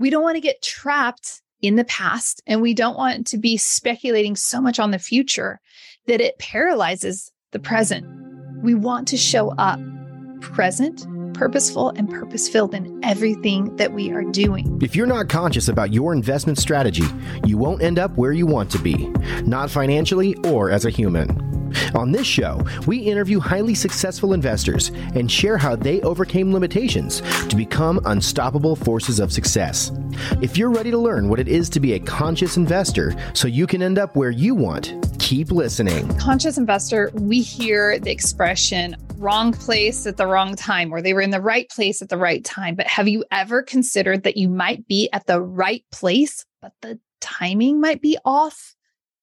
We don't want to get trapped in the past and we don't want to be speculating so much on the future that it paralyzes the present. We want to show up present, purposeful, and purpose filled in everything that we are doing. If you're not conscious about your investment strategy, you won't end up where you want to be, not financially or as a human. On this show, we interview highly successful investors and share how they overcame limitations to become unstoppable forces of success. If you're ready to learn what it is to be a conscious investor so you can end up where you want, keep listening. Conscious investor, we hear the expression wrong place at the wrong time, or they were in the right place at the right time. But have you ever considered that you might be at the right place, but the timing might be off?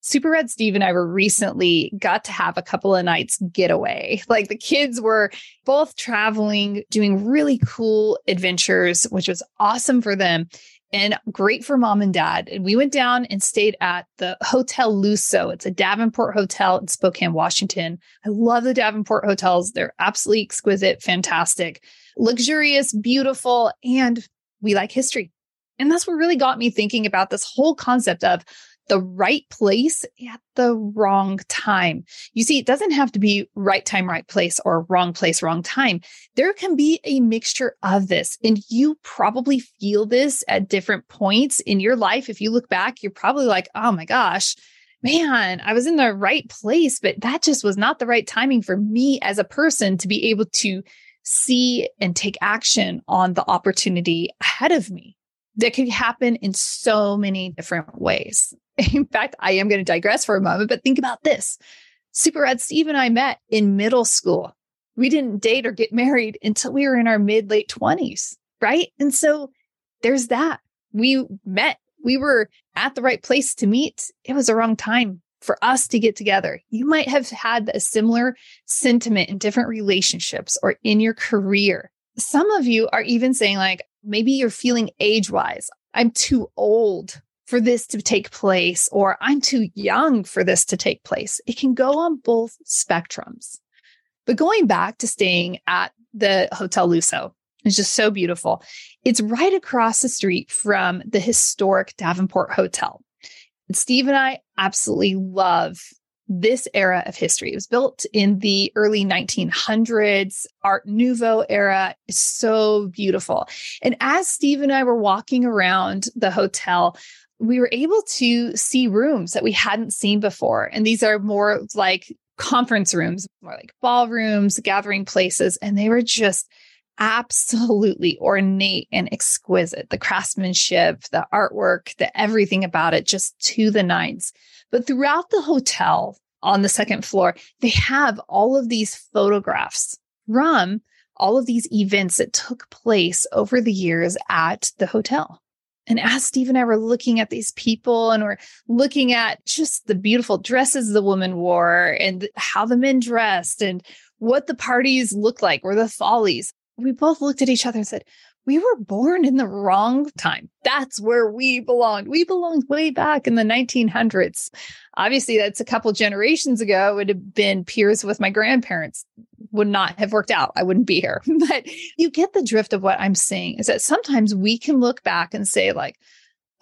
Super Red Steve and I were recently got to have a couple of nights getaway. Like the kids were both traveling, doing really cool adventures, which was awesome for them and great for mom and dad. And we went down and stayed at the Hotel Lusso. It's a Davenport hotel in Spokane, Washington. I love the Davenport hotels. They're absolutely exquisite, fantastic, luxurious, beautiful, and we like history. And that's what really got me thinking about this whole concept of the right place at the wrong time. You see, it doesn't have to be right time, right place, or wrong place, wrong time. There can be a mixture of this. And you probably feel this at different points in your life. If you look back, you're probably like, oh my gosh, man, I was in the right place, but that just was not the right timing for me as a person to be able to see and take action on the opportunity ahead of me that could happen in so many different ways. In fact, I am going to digress for a moment, but think about this. Super Red Steve and I met in middle school. We didn't date or get married until we were in our mid late 20s, right? And so there's that. We met, we were at the right place to meet. It was the wrong time for us to get together. You might have had a similar sentiment in different relationships or in your career. Some of you are even saying, like, maybe you're feeling age wise. I'm too old for this to take place, or I'm too young for this to take place. It can go on both spectrums. But going back to staying at the Hotel Lusso, it's just so beautiful. It's right across the street from the historic Davenport Hotel. And Steve and I absolutely love this era of history. It was built in the early 1900s, Art Nouveau era. It's so beautiful. And as Steve and I were walking around the hotel, we were able to see rooms that we hadn't seen before. And these are more like conference rooms, more like ballrooms, gathering places. And they were just absolutely ornate and exquisite. The craftsmanship, the artwork, the everything about it, just to the nines. But throughout the hotel on the second floor, they have all of these photographs from all of these events that took place over the years at the hotel. And as Steve and I were looking at these people and we're looking at just the beautiful dresses the woman wore and how the men dressed and what the parties looked like or the follies, we both looked at each other and said, we were born in the wrong time. That's where we belonged. We belonged way back in the 1900s. Obviously, that's a couple generations ago. It would have been peers with my grandparents. Would not have worked out. I wouldn't be here. But you get the drift of what I'm saying is that sometimes we can look back and say, like,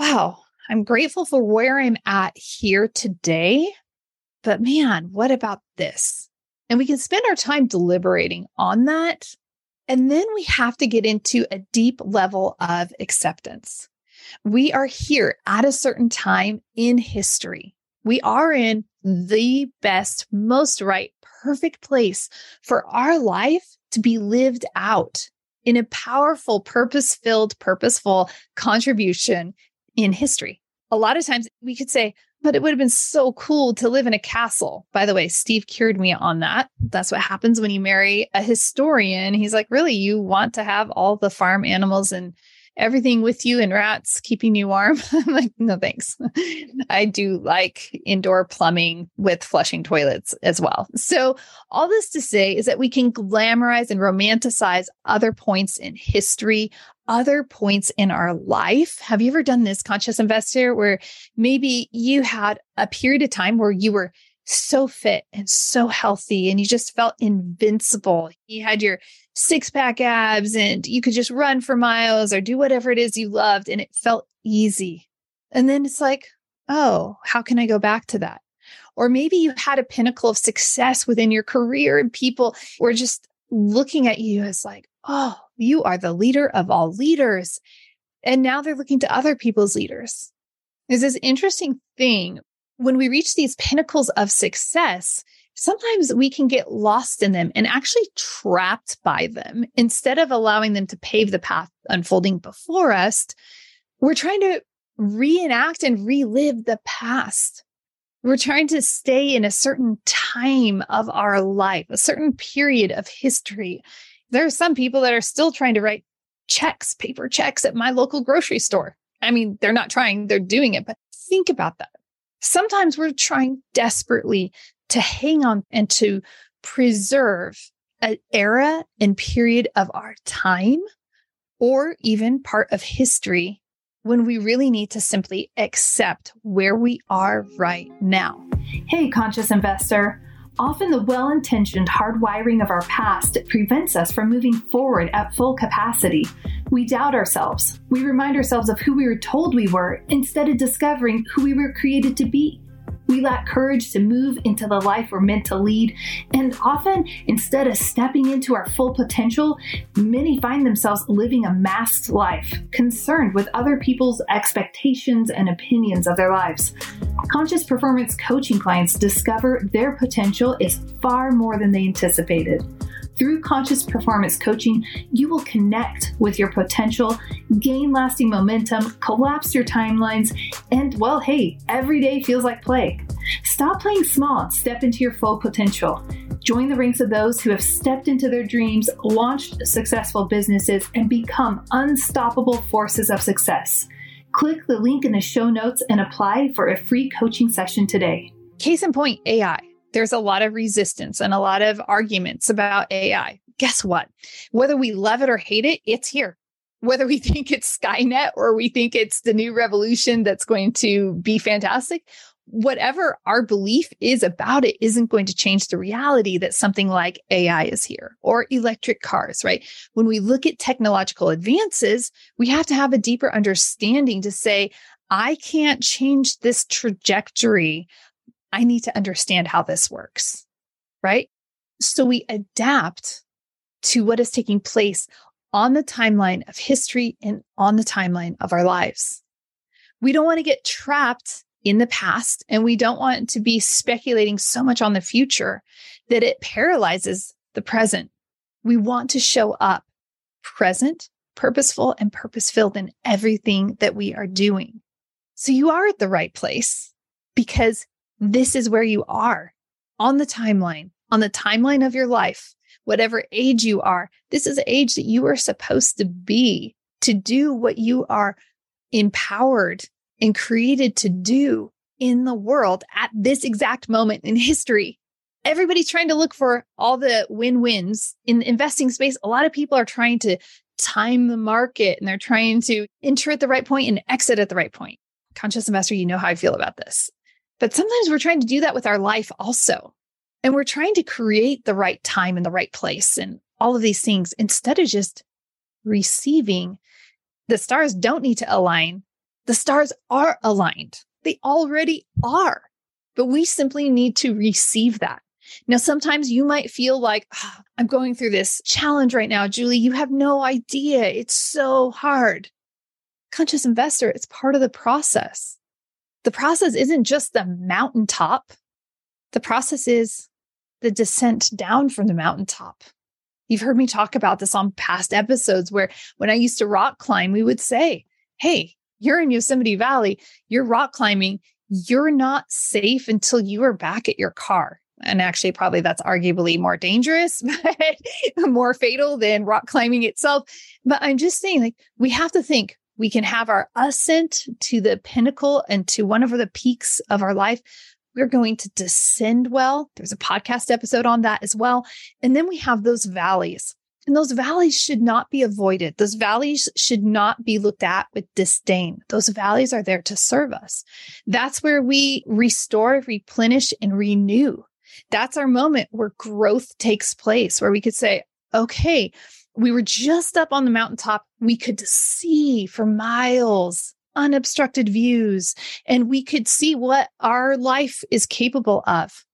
wow, I'm grateful for where I'm at here today. But man, what about this? And we can spend our time deliberating on that and then we have to get into a deep level of acceptance. We are here at a certain time in history. We are in the best, most right, perfect place for our life to be lived out in a powerful, purpose filled, purposeful contribution in history. A lot of times we could say, but it would have been so cool to live in a castle. By the way, Steve cured me on that. That's what happens when you marry a historian. He's like, really, you want to have all the farm animals and everything with you and rats keeping you warm. I'm like, no, thanks. I do like indoor plumbing with flushing toilets as well. So, all this to say is that we can glamorize and romanticize other points in history, other points in our life. Have you ever done this, conscious investor, where maybe you had a period of time where you were so fit and so healthy and you just felt invincible? You had your six pack abs and you could just run for miles or do whatever it is you loved and it felt easy. And then it's like, oh, how can I go back to that? Or maybe you had a pinnacle of success within your career and people were just looking at you as like, oh, you are the leader of all leaders. And now they're looking to other people's leaders. There's this interesting thing when we reach these pinnacles of success, sometimes we can get lost in them and actually trapped by them. Instead of allowing them to pave the path unfolding before us, we're trying to reenact and relive the past. We're trying to stay in a certain time of our life, a certain period of history. There are some people that are still trying to write checks, paper checks at my local grocery store. I mean, they're not trying, they're doing it, but think about that. Sometimes we're trying desperately to hang on and to preserve an era and period of our time or even part of history when we really need to simply accept where we are right now. Hey, conscious investor. Often the well intentioned hardwiring of our past prevents us from moving forward at full capacity. We doubt ourselves. We remind ourselves of who we were told we were instead of discovering who we were created to be. We lack courage to move into the life we're meant to lead. And often, instead of stepping into our full potential, many find themselves living a masked life, concerned with other people's expectations and opinions of their lives. Conscious performance coaching clients discover their potential is far more than they anticipated. Through conscious performance coaching, you will connect with your potential, gain lasting momentum, collapse your timelines, and well, hey, every day feels like play. Stop playing small step into your full potential. Join the ranks of those who have stepped into their dreams, launched successful businesses, and become unstoppable forces of success. Click the link in the show notes and apply for a free coaching session today. Case in point AI there's a lot of resistance and a lot of arguments about AI. Guess what? Whether we love it or hate it, it's here. Whether we think it's Skynet or we think it's the new revolution that's going to be fantastic, whatever our belief is about it isn't going to change the reality that something like AI is here or electric cars, right? When we look at technological advances, we have to have a deeper understanding to say, I can't change this trajectory I need to understand how this works. Right. So we adapt to what is taking place on the timeline of history and on the timeline of our lives. We don't want to get trapped in the past and we don't want to be speculating so much on the future that it paralyzes the present. We want to show up present, purposeful, and purpose filled in everything that we are doing. So you are at the right place because this is where you are on the timeline, on the timeline of your life, whatever age you are. This is the age that you are supposed to be to do what you are empowered and created to do in the world at this exact moment in history. Everybody's trying to look for all the win wins in the investing space. A lot of people are trying to time the market and they're trying to enter at the right point and exit at the right point. Conscious investor, you know how I feel about this. But sometimes we're trying to do that with our life also. And we're trying to create the right time and the right place and all of these things instead of just receiving. The stars don't need to align. The stars are aligned. They already are. But we simply need to receive that. Now, sometimes you might feel like, oh, I'm going through this challenge right now, Julie. You have no idea. It's so hard. Conscious investor, it's part of the process the process isn't just the mountaintop, the process is the descent down from the mountaintop. You've heard me talk about this on past episodes where when I used to rock climb, we would say, Hey, you're in Yosemite Valley, you're rock climbing, you're not safe until you are back at your car. And actually, probably that's arguably more dangerous, but more fatal than rock climbing itself. But I'm just saying, like, we have to think we can have our ascent to the pinnacle and to one of the peaks of our life. We're going to descend well. There's a podcast episode on that as well. And then we have those valleys. And those valleys should not be avoided. Those valleys should not be looked at with disdain. Those valleys are there to serve us. That's where we restore, replenish, and renew. That's our moment where growth takes place, where we could say, okay, we were just up on the mountaintop. We could see for miles unobstructed views and we could see what our life is capable of.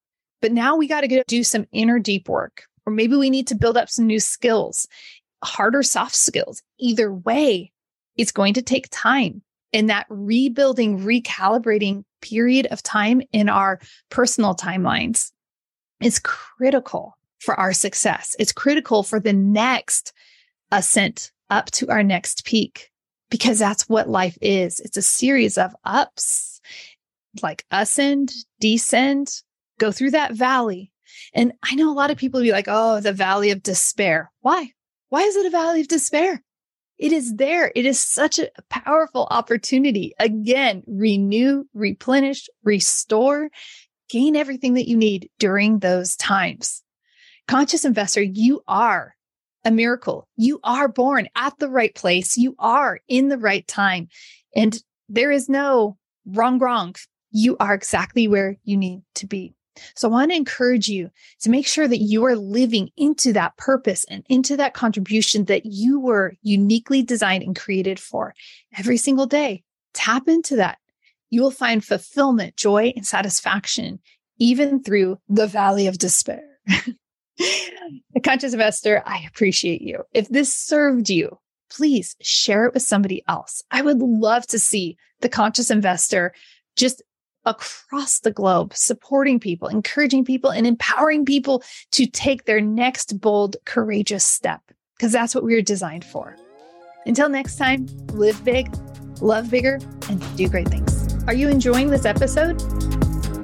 But now we got to go do some inner deep work, or maybe we need to build up some new skills, harder soft skills. Either way, it's going to take time. And that rebuilding, recalibrating period of time in our personal timelines is critical for our success. It's critical for the next ascent up to our next peak because that's what life is. It's a series of ups, like ascend, descend, go through that valley. And I know a lot of people be like, oh, the valley of despair. Why? Why is it a valley of despair? It is there. It is such a powerful opportunity. Again, renew, replenish, restore, gain everything that you need during those times. Conscious investor, you are a miracle. You are born at the right place. You are in the right time. And there is no wrong, wrong. You are exactly where you need to be. So I want to encourage you to make sure that you are living into that purpose and into that contribution that you were uniquely designed and created for every single day. Tap into that. You will find fulfillment, joy, and satisfaction even through the valley of despair. the conscious investor, I appreciate you. If this served you, please share it with somebody else. I would love to see the conscious investor just across the globe, supporting people, encouraging people, and empowering people to take their next bold, courageous step, because that's what we are designed for. Until next time, live big, love bigger, and do great things. Are you enjoying this episode?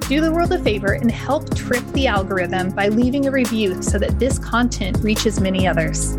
Do the world a favor and help trip the algorithm by leaving a review so that this content reaches many others.